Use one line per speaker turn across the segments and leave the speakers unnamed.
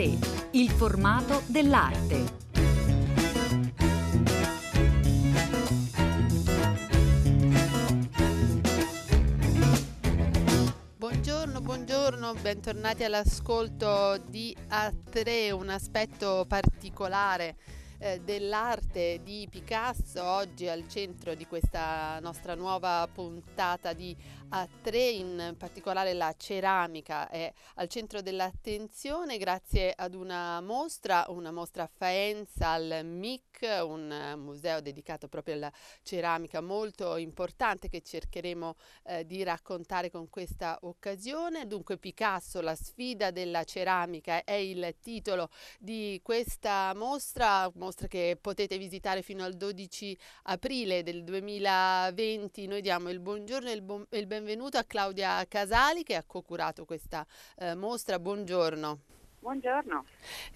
A3, il formato dell'arte.
Buongiorno, buongiorno, bentornati all'ascolto di A3, un aspetto particolare eh, dell'arte di Picasso, oggi al centro di questa nostra nuova puntata di A3, in particolare la ceramica è al centro dell'attenzione grazie ad una mostra, una mostra a Faenza al MIC, un museo dedicato proprio alla ceramica molto importante che cercheremo eh, di raccontare con questa occasione. Dunque Picasso, la sfida della ceramica è il titolo di questa mostra, mostra che potete visitare fino al 12 aprile del 2020. Noi diamo il buongiorno e il, bon- il benvenuto a Claudia Casali che ha co-curato questa eh, mostra. Buongiorno.
Buongiorno.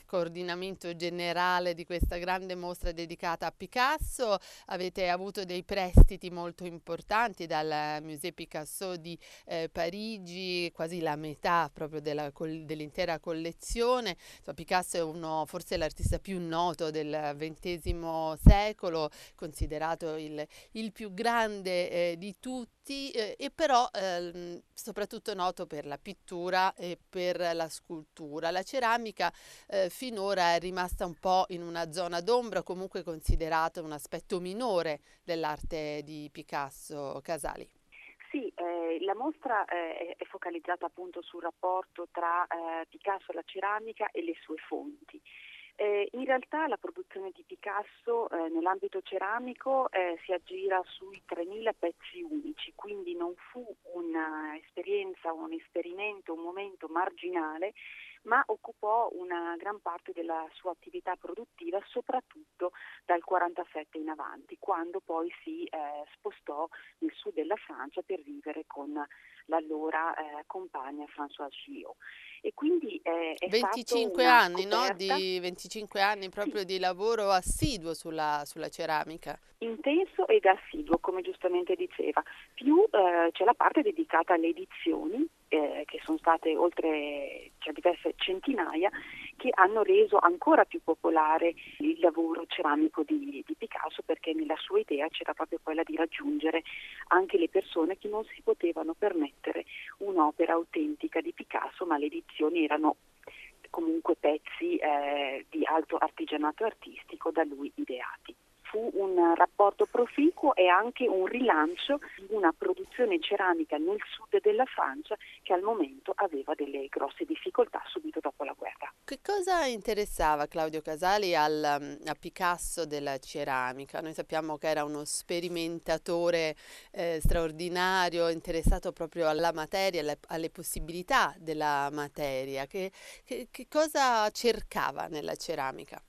Coordinamento generale di questa grande mostra dedicata a Picasso. Avete avuto dei prestiti molto importanti dal Musée Picasso di eh, Parigi, quasi la metà proprio dell'intera collezione. Insomma, Picasso è uno, forse l'artista più noto del XX secolo, considerato il, il più grande eh, di tutti, eh, e però ehm, soprattutto noto per la pittura e per la scultura. La ceramica eh, finora è rimasta un po' in una zona d'ombra, comunque considerata un aspetto minore dell'arte di Picasso Casali.
Sì, eh, la mostra eh, è focalizzata appunto sul rapporto tra eh, Picasso la ceramica e le sue fonti. Eh, in realtà la produzione di Picasso eh, nell'ambito ceramico eh, si aggira sui 3.000 pezzi unici, quindi non fu un'esperienza, un esperimento, un momento marginale, ma occupò una gran parte della sua attività produttiva, soprattutto dal 47 in avanti, quando poi si eh, spostò nel sud della Francia per vivere con l'allora eh, compagna François Gillot.
E quindi eh, è 25 anni, no? Di 25 anni proprio sì. di lavoro assiduo sulla, sulla, ceramica.
Intenso ed assiduo, come giustamente diceva. Più eh, c'è la parte dedicata alle edizioni, eh, che sono state oltre cioè, diverse centinaia, che hanno reso ancora più popolare il lavoro ceramico di, di, Picasso perché nella sua idea c'era proprio quella di raggiungere anche le persone che non si potevano permettere un'opera autentica di Picasso, ma le edizioni erano comunque pezzi eh, di alto artigianato artistico da lui ideati fu un rapporto proficuo e anche un rilancio di una produzione ceramica nel sud della Francia che al momento aveva delle grosse difficoltà subito dopo la guerra.
Che cosa interessava Claudio Casali al, mm, a Picasso della ceramica? Noi sappiamo che era uno sperimentatore eh, straordinario, interessato proprio alla materia, alle, alle possibilità della materia. Che, che, che cosa cercava nella ceramica?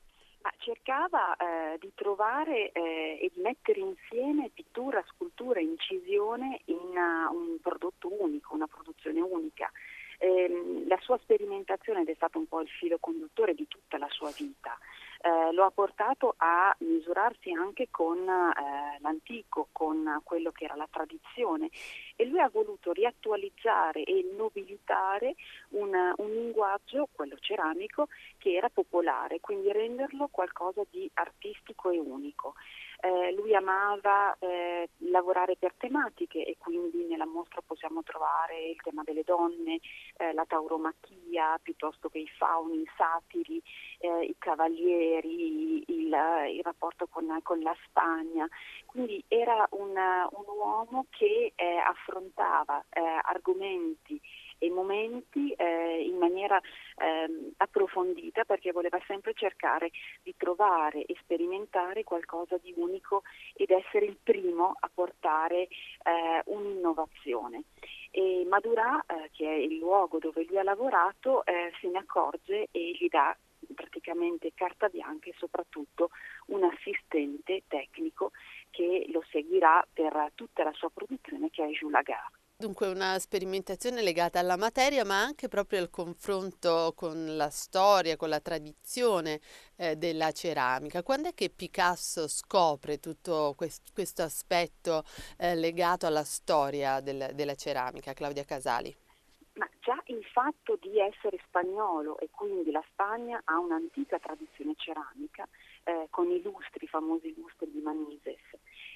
Ma cercava eh, di trovare eh, e di mettere insieme pittura, scultura, incisione in uh, un prodotto unico, una produzione unica. Eh, la sua sperimentazione ed è stato un po' il filo conduttore di tutta la sua vita eh, lo ha portato a misurarsi anche con eh, l'antico, con quello che era la tradizione e lui ha voluto riattualizzare e nobilitare un, un linguaggio, quello ceramico, che era popolare, quindi renderlo qualcosa di artistico e unico. Eh, lui amava eh, lavorare per tematiche e quindi nella mostra possiamo trovare il tema delle donne, eh, la tauromachia, piuttosto che i fauni, i satiri, eh, i cavalieri, il, il rapporto con, con, la Spagna. Quindi era un, un uomo che eh, affrontava eh, argomenti e momenti eh, in maniera eh, approfondita perché voleva sempre cercare di trovare e sperimentare qualcosa di unico ed essere il primo a portare eh, un'innovazione. E Madurà, eh, che è il luogo dove lui ha lavorato, eh, se ne accorge e gli dà praticamente carta bianca e soprattutto un assistente tecnico che lo seguirà per tutta la sua produzione che è Jules Lagarde.
Dunque una sperimentazione legata alla materia ma anche proprio al confronto con la storia, con la tradizione eh, della ceramica. Quando è che Picasso scopre tutto quest- questo aspetto eh, legato alla storia del- della ceramica, Claudia Casali?
Ma già il fatto di essere spagnolo e quindi la Spagna ha un'antica tradizione ceramica eh, con i lustri, i famosi lustri di Manises.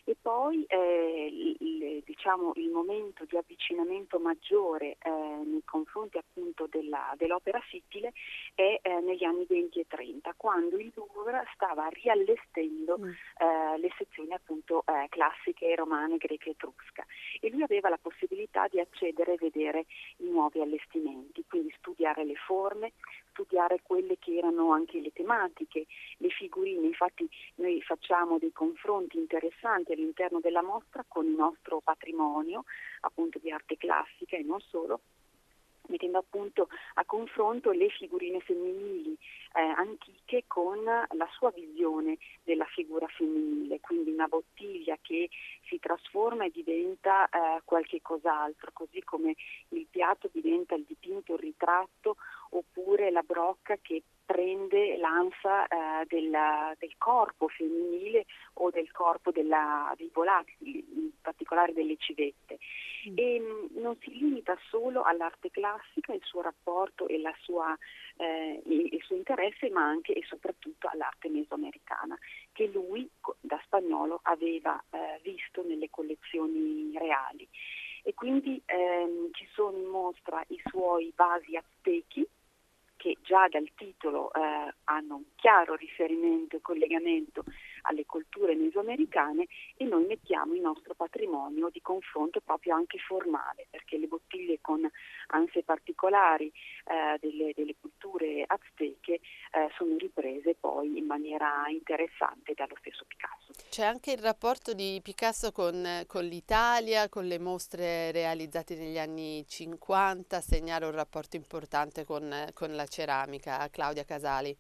E poi eh, il, diciamo, il momento di avvicinamento maggiore eh, nei confronti appunto della, dell'opera fittile è eh, negli anni 20 e 30, quando il Louvre stava riallestendo mm. Eh, le sezioni appunto eh, classiche romane, greche e etrusca. E lui aveva la possibilità di accedere e vedere i nuovi allestimenti, quindi studiare le forme, studiare quelle che erano anche le tematiche, le figurine. Infatti noi facciamo dei confronti interessanti all'interno della mostra con il nostro patrimonio appunto di arte classica e non solo mettendo appunto a confronto le figurine femminili eh, antiche con la sua visione della figura femminile, quindi una bottiglia che si trasforma e diventa eh, qualche cos'altro, così come il piatto diventa il dipinto, il ritratto, oppure la brocca che prende l'ansa eh, della, del corpo femminile o del corpo della, dei volatili, in particolare delle civette. Mm. E mh, non si limita solo all'arte classica, il suo rapporto e sua, eh, il suo interesse, ma anche e soprattutto all'arte mesoamericana, che lui da spagnolo aveva eh, visto nelle collezioni reali. E quindi ehm, ci sono in mostra i suoi vasi aztechi, che già dal titolo eh, hanno un chiaro riferimento e collegamento alle culture mesoamericane e noi mettiamo il nostro patrimonio di confronto proprio anche formale, perché le bottiglie con anse particolari eh, delle, delle, culture azteche eh, sono riprese poi in maniera interessante dallo stesso Picasso.
C'è anche il rapporto di Picasso con, con l'Italia, con le mostre realizzate negli anni 50, segnare un rapporto importante con, con la ceramica. Claudia Casali.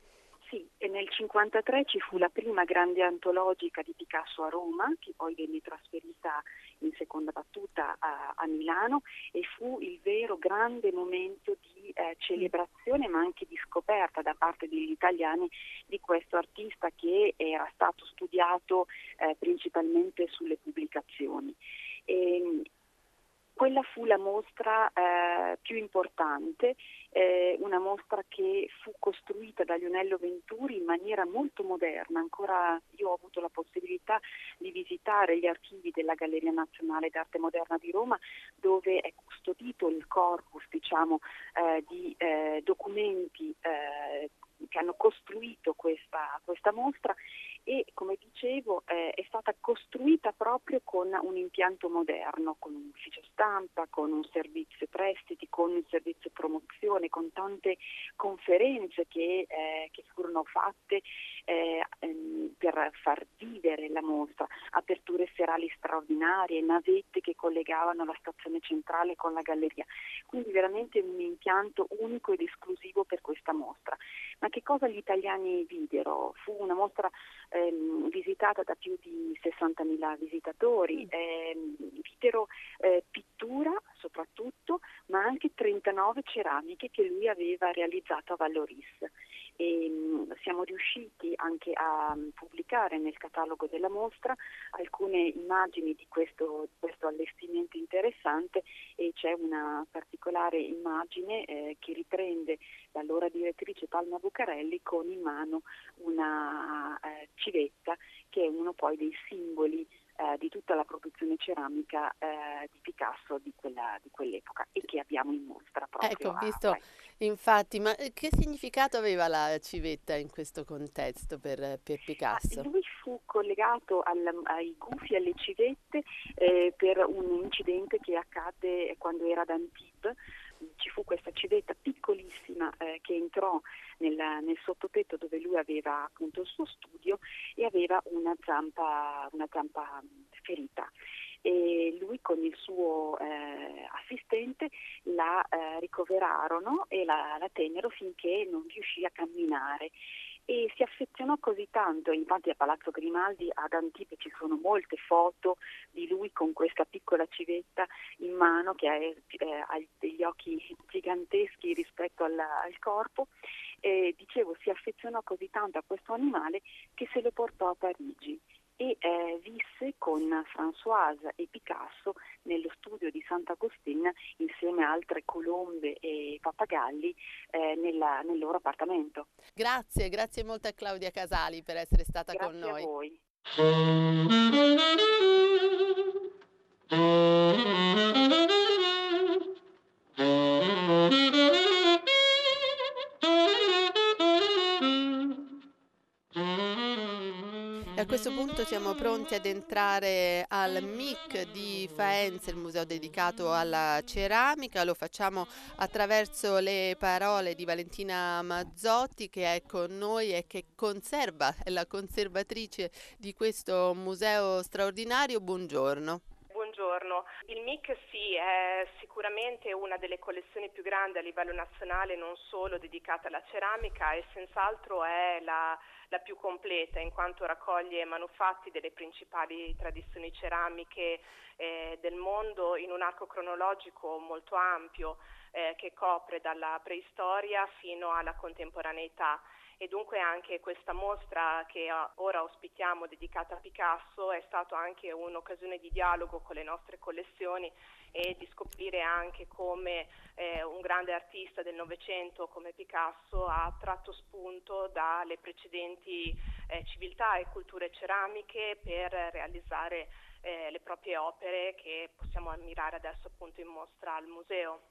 Sì, e nel 1953 ci fu la prima grande antologica di Picasso a Roma, che poi venne trasferita in seconda battuta a, a Milano e fu il vero grande momento di eh, celebrazione ma anche di scoperta da parte degli italiani di questo artista che era stato studiato eh, principalmente sulle pubblicazioni. E, quella fu la mostra eh, più importante, eh, una mostra che fu costruita da Lionello Venturi in maniera molto moderna. Ancora io ho avuto la possibilità di visitare gli archivi della Galleria Nazionale d'Arte Moderna di Roma, dove è custodito il corpus diciamo, eh, di eh, documenti eh, che hanno costruito questa, questa mostra e come dicevo eh, è stata costruita proprio con un impianto moderno, con un ufficio stampa, con un servizio prestiti, con un servizio promozione, con tante conferenze che, eh, che furono fatte eh, ehm, per far vivere la mostra, aperture serali straordinarie, navette che collegavano la stazione centrale con la galleria, quindi veramente un impianto unico ed esclusivo per questa mostra. Ma che cosa gli italiani videro? Fu una mostra ehm, visitata da più di 60.000 visitatori, mm. ehm, videro eh, pittura soprattutto, ma anche 39 ceramiche che lui aveva realizzato a Valloris. E, mh, siamo riusciti anche a mh, pubblicare nel catalogo della mostra alcune immagini di questo, questo allestimento interessante e c'è una particolare immagine eh, che riprende l'allora direttrice Palma Bucarelli con in mano una eh, civetta che è uno poi dei simboli eh, di tutta la produzione ceramica eh, di Picasso di, quella, di, quell'epoca e che abbiamo in mostra proprio.
Ecco, ho visto, a, infatti, ma eh, che significato aveva la civetta in questo contesto per, per Picasso?
Lui fu collegato al, ai gufi, alle civette eh, per un incidente che accadde quando era ad Antibes ci fu questa civetta piccolissima eh, che entrò nel, nel, sottotetto dove lui aveva appunto il suo studio e aveva una zampa, una zampa ferita. E lui con il suo eh, assistente la eh, ricoverarono e la, la tennero finché non riuscì a camminare e si affezionò così tanto, infatti a Palazzo Grimaldi ad Antipe ci sono molte foto di lui con questa piccola civetta in mano che ha, eh, degli occhi giganteschi rispetto al, al corpo. E, dicevo, si affezionò così tanto a questo animale che se lo portò a Parigi e eh, visse con Françoise e Picasso nello studio di Sant'Agostin insieme a altre colombe e pappagalli eh, nella, nel loro appartamento.
Grazie, grazie molto a Claudia Casali per essere stata
grazie
con noi.
A voi.
questo punto siamo pronti ad entrare al MIC di Faenza, il museo dedicato alla ceramica. Lo facciamo attraverso le parole di Valentina Mazzotti che è con noi e che conserva, è la conservatrice di questo museo straordinario. Buongiorno.
Buongiorno, il MIC sì è sicuramente una delle collezioni più grandi a livello nazionale, non solo dedicata alla ceramica e senz'altro è la la più completa in quanto raccoglie manufatti delle principali tradizioni ceramiche eh, del mondo in un arco cronologico molto ampio eh, che copre dalla preistoria fino alla contemporaneità e dunque anche questa mostra che ora ospitiamo dedicata a Picasso è stata anche un'occasione di dialogo con le nostre collezioni e di scoprire anche come eh, un grande artista del Novecento come Picasso ha tratto spunto dalle precedenti eh, civiltà e culture ceramiche per realizzare eh, le proprie opere che possiamo ammirare adesso appunto in mostra al museo.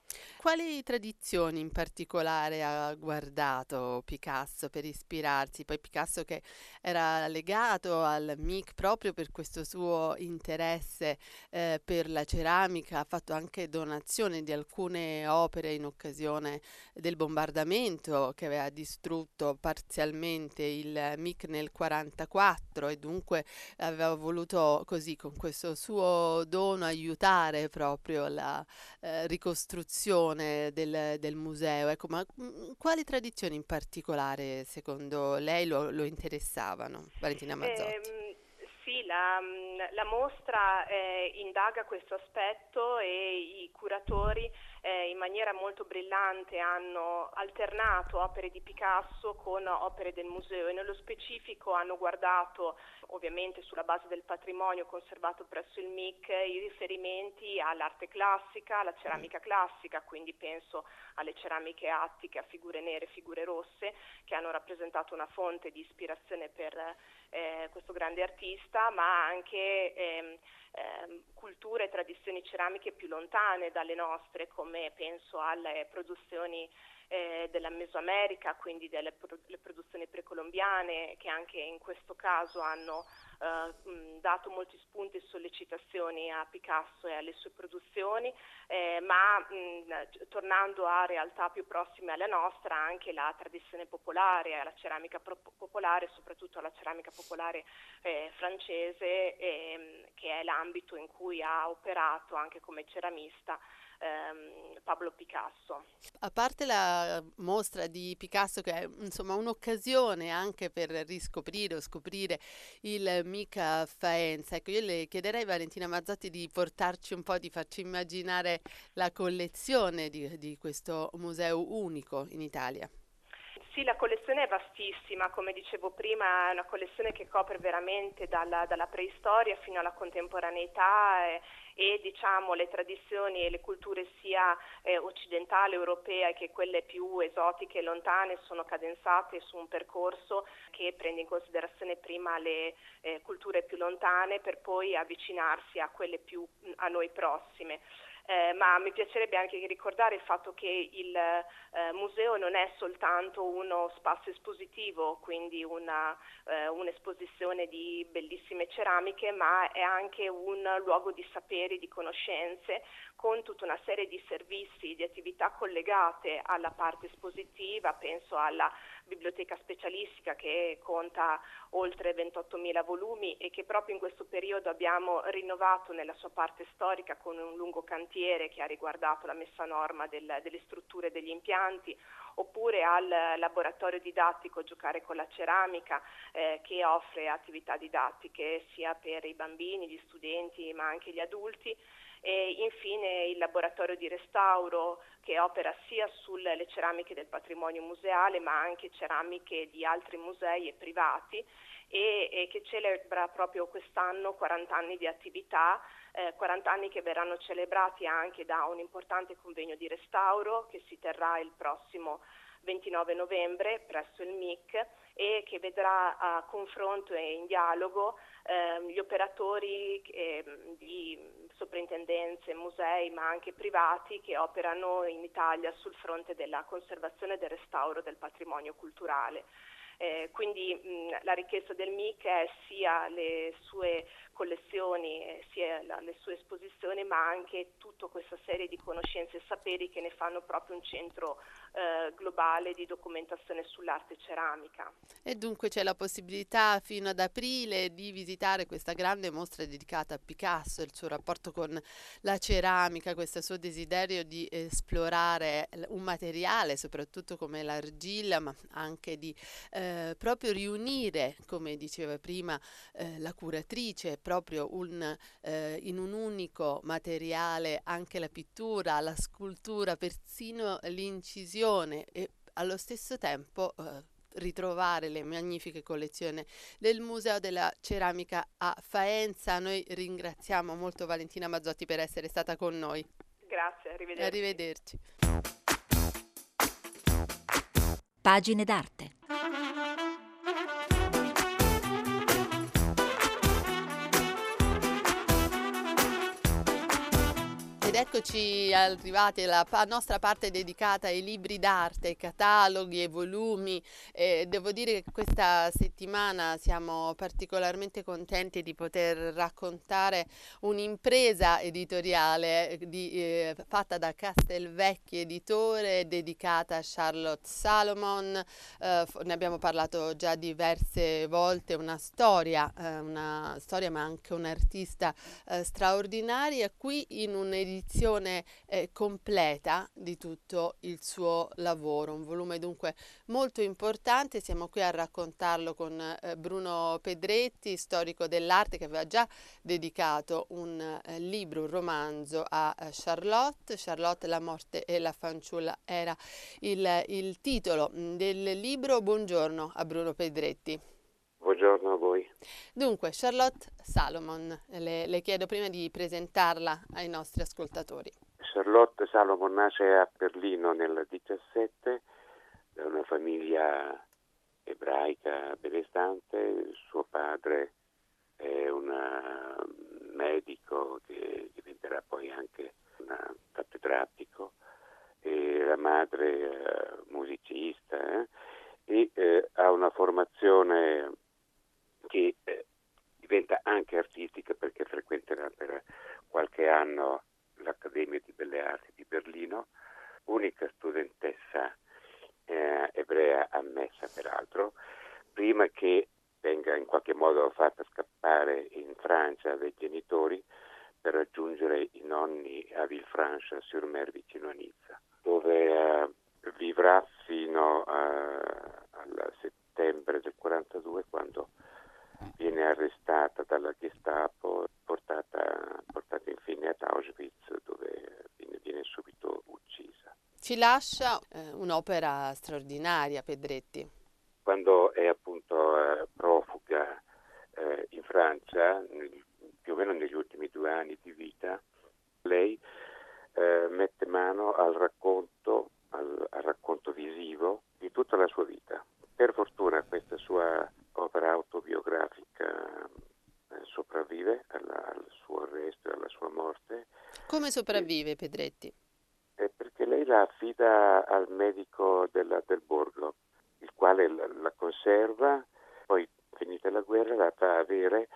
Quali tradizioni in particolare ha guardato Picasso per ispirarsi? Poi Picasso che era legato al MIC proprio per questo suo interesse eh, per la ceramica, ha fatto anche donazione di alcune opere in occasione del bombardamento che aveva distrutto parzialmente il MIC nel 1944 e dunque aveva voluto così con questo suo dono aiutare proprio la eh, ricostruzione del, del, museo. Ecco, ma mm, quali tradizioni in particolare secondo lei lo, lo interessavano, Valentina Mazzotti?
Eh, sì, la, mm, la mostra eh, indaga questo aspetto e i curatori eh, in maniera molto brillante hanno alternato opere di Picasso con opere del museo e nello specifico hanno guardato, ovviamente sulla base del patrimonio conservato presso il MIC, i riferimenti all'arte classica, alla ceramica classica, quindi penso alle ceramiche attiche, a figure nere, figure rosse, che hanno rappresentato una fonte di ispirazione per eh, questo grande artista, ma anche ehm, ehm, culture e tradizioni ceramiche più lontane dalle nostre, come penso alle produzioni eh, della Mesoamerica, quindi delle pro- produzioni precolombiane, che anche in questo caso hanno eh, dato molti spunti e sollecitazioni a Picasso e alle sue produzioni, eh, ma mh, tornando a realtà più prossime alla nostra, anche la tradizione popolare, la ceramica pro- popolare, soprattutto la ceramica popolare eh, francese, ehm, che è l'ambito in cui ha operato anche come ceramista ehm, Pablo Picasso.
A parte la mostra di Picasso che è insomma un'occasione anche per riscoprire o scoprire il Mica Faenza, ecco io le chiederei Valentina Mazzotti di portarci un po', di farci immaginare la collezione di, di questo museo unico in Italia.
Sì, la collezione è vastissima, come dicevo prima, è una collezione che copre veramente dalla, dalla preistoria fino alla contemporaneità e, e diciamo, le tradizioni e le culture sia eh, occidentali, europee che quelle più esotiche e lontane sono cadenzate su un percorso che prende in considerazione prima le eh, culture più lontane per poi avvicinarsi a quelle più a noi prossime eh, ma mi piacerebbe anche ricordare il fatto che il eh, museo non è soltanto uno spazio espositivo, quindi una, eh, un'esposizione di bellissime ceramiche, ma è anche un luogo di saperi, di conoscenze, con tutta una serie di servizi, di attività collegate alla parte espositiva, penso alla biblioteca specialistica che conta oltre 28.000 volumi e che proprio in questo periodo abbiamo rinnovato nella sua parte storica con un lungo cantiere che ha riguardato la messa a norma del, delle strutture e degli impianti oppure al laboratorio didattico Giocare con la ceramica eh, che offre attività didattiche sia per i bambini, gli studenti ma anche gli adulti e infine il laboratorio di restauro che opera sia sulle ceramiche del patrimonio museale ma anche ceramiche di altri musei e privati e, e che celebra proprio quest'anno 40 anni di attività, eh, 40 anni che verranno celebrati anche da un importante convegno di restauro che si terrà il prossimo 29 novembre presso il MIC e che vedrà a confronto e in dialogo eh, gli operatori eh, di soprintendenze, musei ma anche privati che operano in Italia sul fronte della conservazione e del restauro del patrimonio culturale. Eh, quindi mh, la richiesta del MIC è sia le sue collezioni, eh, sia la, le sue esposizioni, ma anche tutta questa serie di conoscenze e saperi che ne fanno proprio un centro eh, globale di documentazione sull'arte ceramica.
E dunque c'è la possibilità fino ad aprile di visitare questa grande mostra dedicata a Picasso, il suo rapporto con la ceramica, questo suo desiderio di esplorare un materiale, soprattutto come l'argilla, ma anche di eh, proprio riunire, come diceva prima eh, la curatrice, proprio un, eh, in un unico materiale anche la pittura, la scultura, persino l'incisione e allo stesso tempo eh, ritrovare le magnifiche collezioni del Museo della Ceramica a Faenza. Noi ringraziamo molto Valentina Mazzotti per essere stata con noi.
Grazie, arrivederci.
Arrivederci.
Pagine d'arte.
Eccoci arrivati alla nostra parte dedicata ai libri d'arte, ai cataloghi e volumi. Eh, devo dire che questa settimana siamo particolarmente contenti di poter raccontare un'impresa editoriale di, eh, fatta da Castelvecchi Editore dedicata a Charlotte Salomon. Eh, ne abbiamo parlato già diverse volte, una storia, eh, una storia ma anche un'artista eh, straordinaria qui in un'edizione edizione eh, completa di tutto il suo lavoro, un volume dunque molto importante, siamo qui a raccontarlo con eh, Bruno Pedretti, storico dell'arte che aveva già dedicato un eh, libro, un romanzo a eh, Charlotte, Charlotte la morte e la fanciulla era il, il titolo mm, del libro, buongiorno a Bruno Pedretti.
Buongiorno a voi.
Dunque, Charlotte Salomon, le, le, chiedo prima di presentarla ai nostri ascoltatori.
Charlotte Salomon nasce a Berlino nel 17 da una famiglia ebraica benestante. Suo padre è un medico che diventerà poi anche un cattedratico e la madre è musicista eh? e eh, ha una formazione che eh, diventa anche artistica perché frequenterà per qualche anno l'Accademia di Belle Arti di Berlino, unica studentessa eh, ebrea ammessa peraltro, prima che venga in qualche modo fatta scappare in Francia dai genitori per raggiungere i nonni a Villefranche-sur-Mer vicino a Nizza, dove eh, vivrà fino a, al settembre del 42 quando viene arrestata dalla Gestapo, portata, portata infine ad Auschwitz dove viene, viene subito uccisa.
Ci lascia eh, un'opera straordinaria, Pedretti.
Quando è appunto eh, profuga eh, in Francia, nel, più o meno negli ultimi due anni di vita, lei eh, mette mano al racconto, al, al racconto visivo di tutta la sua vita. Per fortuna questa sua opera autobiografica eh, sopravvive alla, al suo arresto e alla sua morte.
Come sopravvive Pedretti?
Eh, perché lei la affida al medico della, del borgo, il quale la, la, conserva, poi finita la guerra la fa avere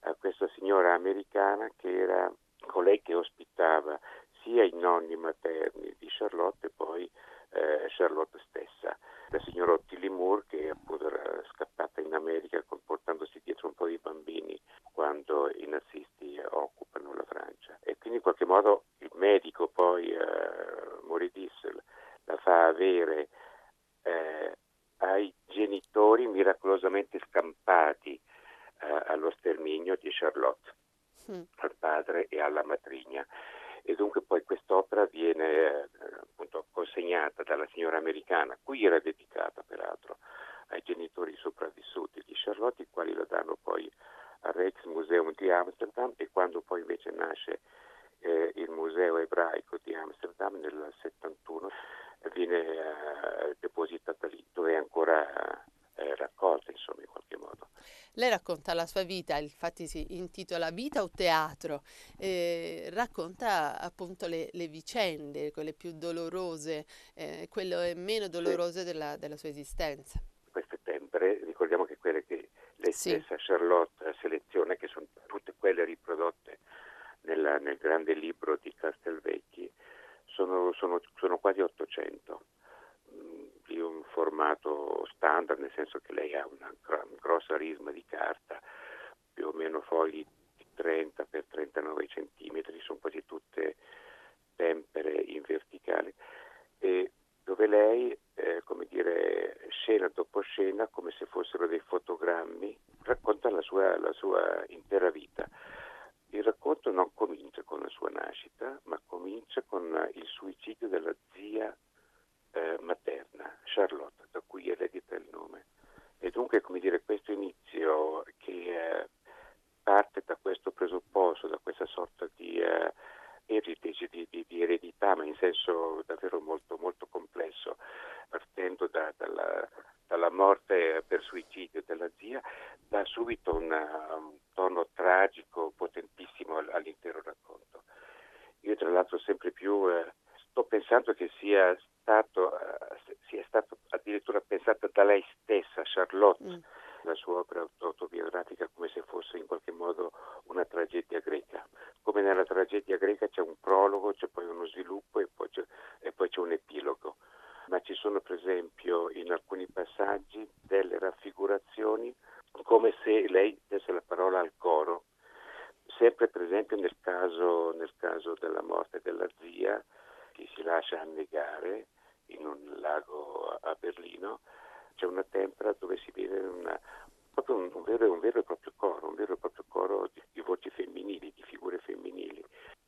a questa signora americana che era colei che ospitava sia i nonni materni di Charlotte e poi eh, Charlotte stessa. La signora Ottilie Moore che appunto era scappata in America portandosi dietro un po' di bambini quando i nazisti occupano la Francia. E quindi in qualche modo il medico poi, eh, Moridis, la fa avere eh, ai genitori miracolosamente scampati eh, allo sterminio di Charlotte, mm. al padre e alla matrigna e dunque poi quest'opera viene eh, appunto consegnata dalla signora americana, cui era dedicata peraltro ai genitori sopravvissuti di Charlotte, i quali la danno poi al Rijksmuseum di Amsterdam e quando poi invece nasce eh, il Museo Ebraico di Amsterdam nel 71 viene eh, depositata lì, dove è ancora eh, raccolta insomma in qualche modo.
Lei racconta la sua vita, infatti si intitola Vita o teatro, eh, racconta appunto le, le, vicende, quelle più dolorose, eh, quelle meno dolorose della, della, sua esistenza.
Queste tempere, ricordiamo che quelle che lei sì. stessa Charlotte seleziona, che sono tutte quelle riprodotte nella, nel grande libro di Castelvecchi, sono, sono, sono quasi 800 di un formato standard, nel senso che lei ha una grossa risma di carta, più o meno fogli di 30 x 39 cm, sono quasi tutte tempere in verticale, e dove lei, eh, come dire, scena dopo scena, come se fossero dei fotogrammi, racconta la sua, la sua intera vita. Il racconto non comincia con la sua nascita, ma comincia con il suicidio della zia eh, materna, Charlotte, da cui eredita il nome. E dunque, come dire, questo inizio che eh, parte da questo presupposto, da questa sorta di eh, heritage, di, di, di, eredità, ma in senso davvero molto, molto complesso, partendo da, dalla, dalla, morte per suicidio della zia, dà subito una, un tono tragico, potentissimo all'intero racconto. Io tra l'altro sempre più eh, sto pensando che sia stato, uh, sia stato addirittura pensato da lei stessa, Charlotte, mm. la sua opera autobiografica, come se fosse in qualche modo una tragedia greca. Come nella tragedia greca c'è un prologo, c'è poi uno sviluppo e poi c'è, e poi c'è un epilogo. Ma ci sono per esempio in alcuni passaggi delle raffigurazioni come se lei desse la parola al coro. Sempre per esempio nel caso, nel caso della morte della zia, che si lascia annegare in un lago a Berlino, c'è una tempera dove si vede una, proprio un, un, vero, un, vero, e proprio coro, un vero e proprio coro di, di, voci femminili, di figure femminili.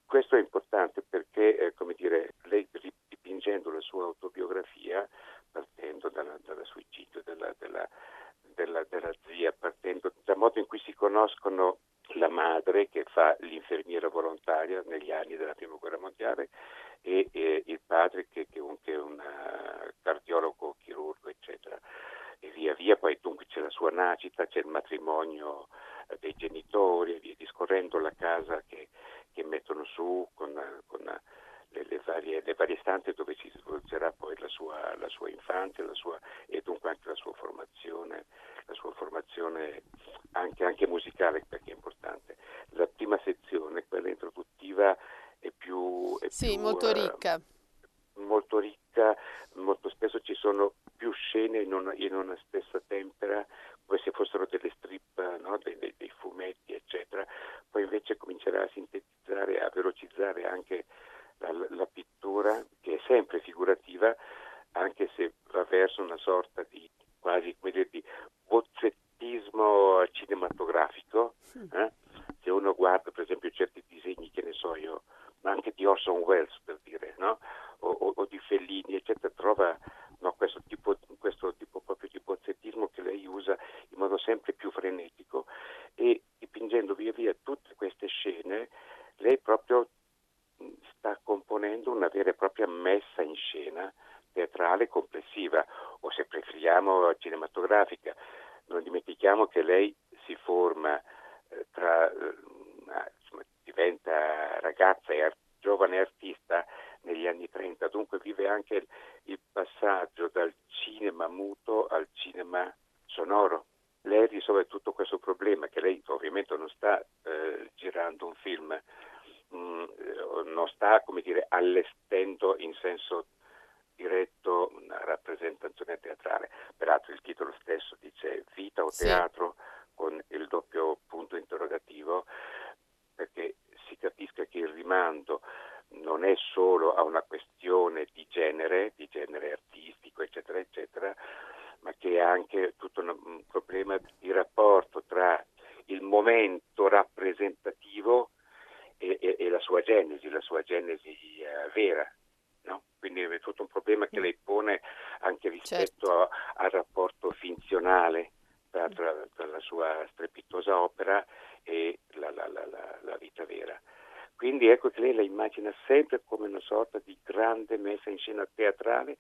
Questo è importante perché, eh, come dire, lei dipingendo la sua autobiografia, partendo dalla, dalla suicidio della, della, della, della zia, partendo dal modo in cui si conoscono la madre che fa l'infermiera volontaria negli anni della prima guerra mondiale e, e il padre che, che, che è un uh, cardiologo, chirurgo, eccetera. E via via, poi dunque c'è la sua nascita, c'è il matrimonio uh, dei genitori, e via discorrendo la casa che, che mettono su con, con le, le, varie, le, varie, stanze dove si svolgerà poi la sua, la sua infanzia la sua, e dunque anche la sua formazione, la sua formazione anche, anche musicale perché è importante. La prima sezione, quella introduttiva, è più... È
sì,
più,
molto ricca.
Uh, molto ricca, molto spesso ci sono più scene in una, in una stessa tempera, sua strepitosa opera e la, la, la, la, vita vera. Quindi ecco che lei la immagina sempre come una sorta di grande messa in scena teatrale,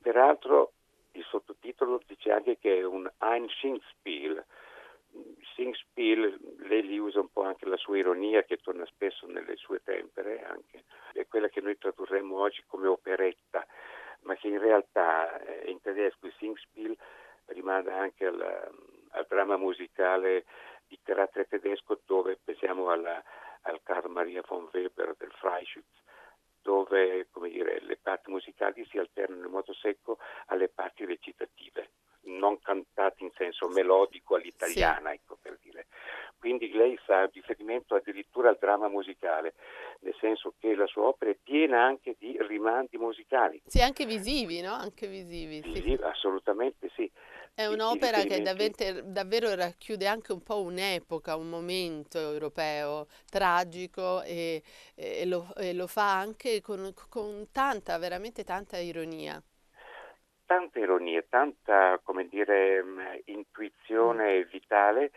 peraltro il sottotitolo dice anche che è un Ein Singspiel. Singspiel, lei li usa un po' anche la sua ironia che torna spesso nelle sue tempere, anche. è quella che noi tradurremmo oggi come operetta, ma che in realtà eh, in tedesco il Singspiel rimanda anche al, al dramma musicale di carattere tedesco dove pensiamo alla, al Karl Maria von Weber del Freischütz dove dire, le parti musicali si alternano in modo secco alle parti recitative, non cantate in senso melodico all'italiana, sì. ecco per dire. Quindi lei fa riferimento addirittura al dramma musicale, nel senso che la sua opera è piena anche di rimandi musicali.
Sì, anche visivi, no? Anche visivi.
visivi
sì.
Assolutamente sì.
È un'opera che davvero, davvero, racchiude anche un po' un'epoca, un momento europeo tragico e, e, lo, e lo, fa anche con, con, tanta, veramente tanta ironia.
Tanta ironia, tanta, come dire, mm, intuizione mm. vitale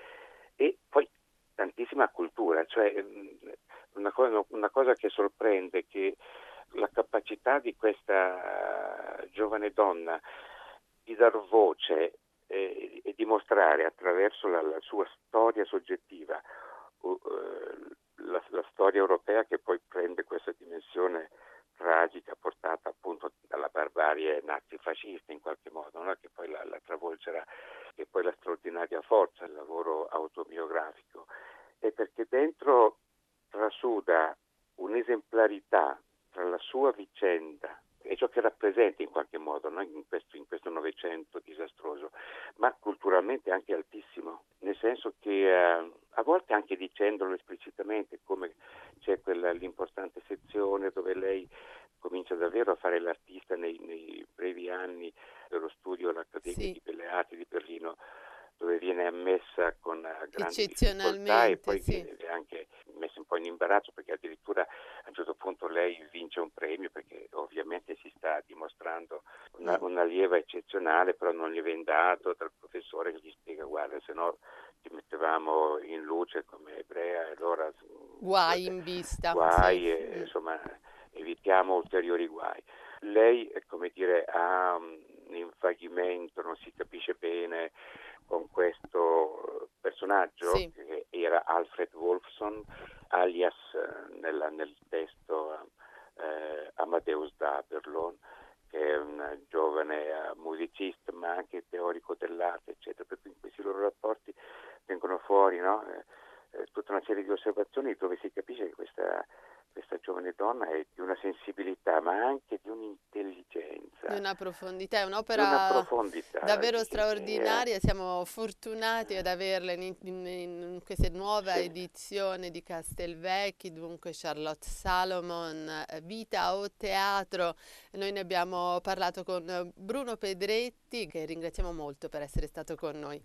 e poi tantissima cultura, cioè mm, una cosa, una cosa che sorprende è che la capacità di questa giovane donna di dar voce eh, e dimostrare attraverso la, la, sua storia soggettiva, uh, la, la, storia europea che poi prende questa dimensione tragica portata appunto dalla barbarie nazifascista in qualche modo, no? che poi la, la travolgerà, e poi la straordinaria forza, il lavoro autobiografico, è perché dentro trasuda un'esemplarità tra la sua vicenda è ciò che rappresenta in qualche modo no? in, questo, in questo Novecento disastroso, ma culturalmente anche altissimo, nel senso che eh, a volte anche dicendolo esplicitamente, come c'è quella, l'importante sezione dove lei comincia davvero a fare l'artista nei, nei brevi anni dello studio all'Accademia sì. di Belle Arti di Berlino, dove viene ammessa con grandi difficoltà e poi sì. viene anche messa un po' in imbarazzo perché addirittura a un certo punto lei vince un premio perché ovviamente si sta dimostrando una, mm. una lieva eccezionale però non gli viene dato dal professore che gli spiega guarda se no ti mettevamo in luce come ebrea e allora
guai in vista
guai sì. e, insomma evitiamo ulteriori guai lei come dire ha un invaghimento non si capisce bene con questo personaggio sì. che era Alfred Wolfson, alias eh, nella, nel testo eh, Amadeus Daberlon, che è un giovane eh, musicista ma anche teorico dell'arte, eccetera. Per cui in questi loro rapporti vengono fuori no? Eh, eh, tutta una serie di osservazioni dove si capisce che questa questa giovane donna è di una sensibilità ma anche di un'intelligenza.
Di una profondità, è un'opera profondità, davvero straordinaria, siamo fortunati ad averla in, in, in questa nuova sì. edizione di Castelvecchi, dunque Charlotte Salomon, Vita o Teatro. Noi ne abbiamo parlato con Bruno Pedretti che ringraziamo molto per essere stato con noi.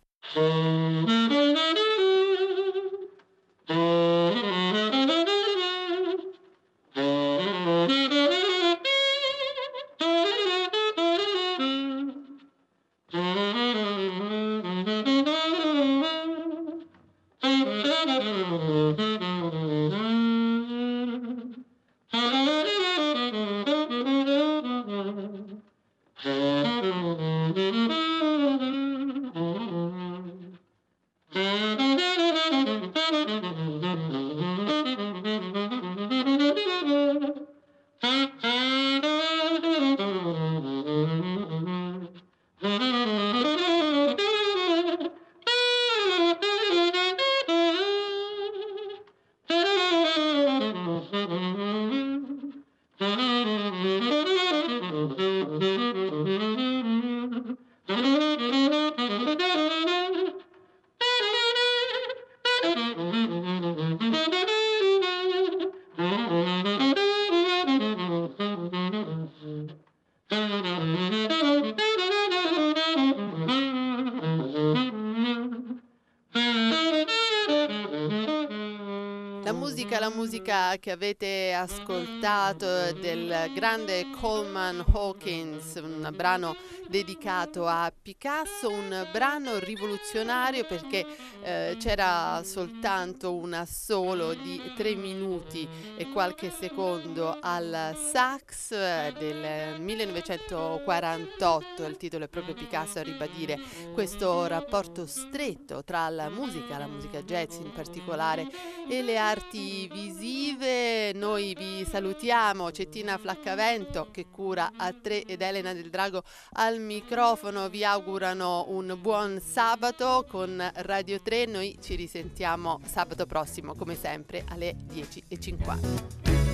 Musica che avete ascoltato del grande Coleman Hawkins, un brano dedicato a Picasso, un brano rivoluzionario perché eh, c'era soltanto un assolo di tre minuti e qualche secondo al sax eh, del 1948, il titolo è proprio Picasso a ribadire questo rapporto stretto tra la musica, la musica jazz in particolare, e le arti visive. Noi vi salutiamo, Cettina Flaccavento che cura a tre ed Elena del Drago al microfono vi augurano un buon sabato con Radio 3. Noi ci risentiamo sabato prossimo, come sempre, alle 10.50.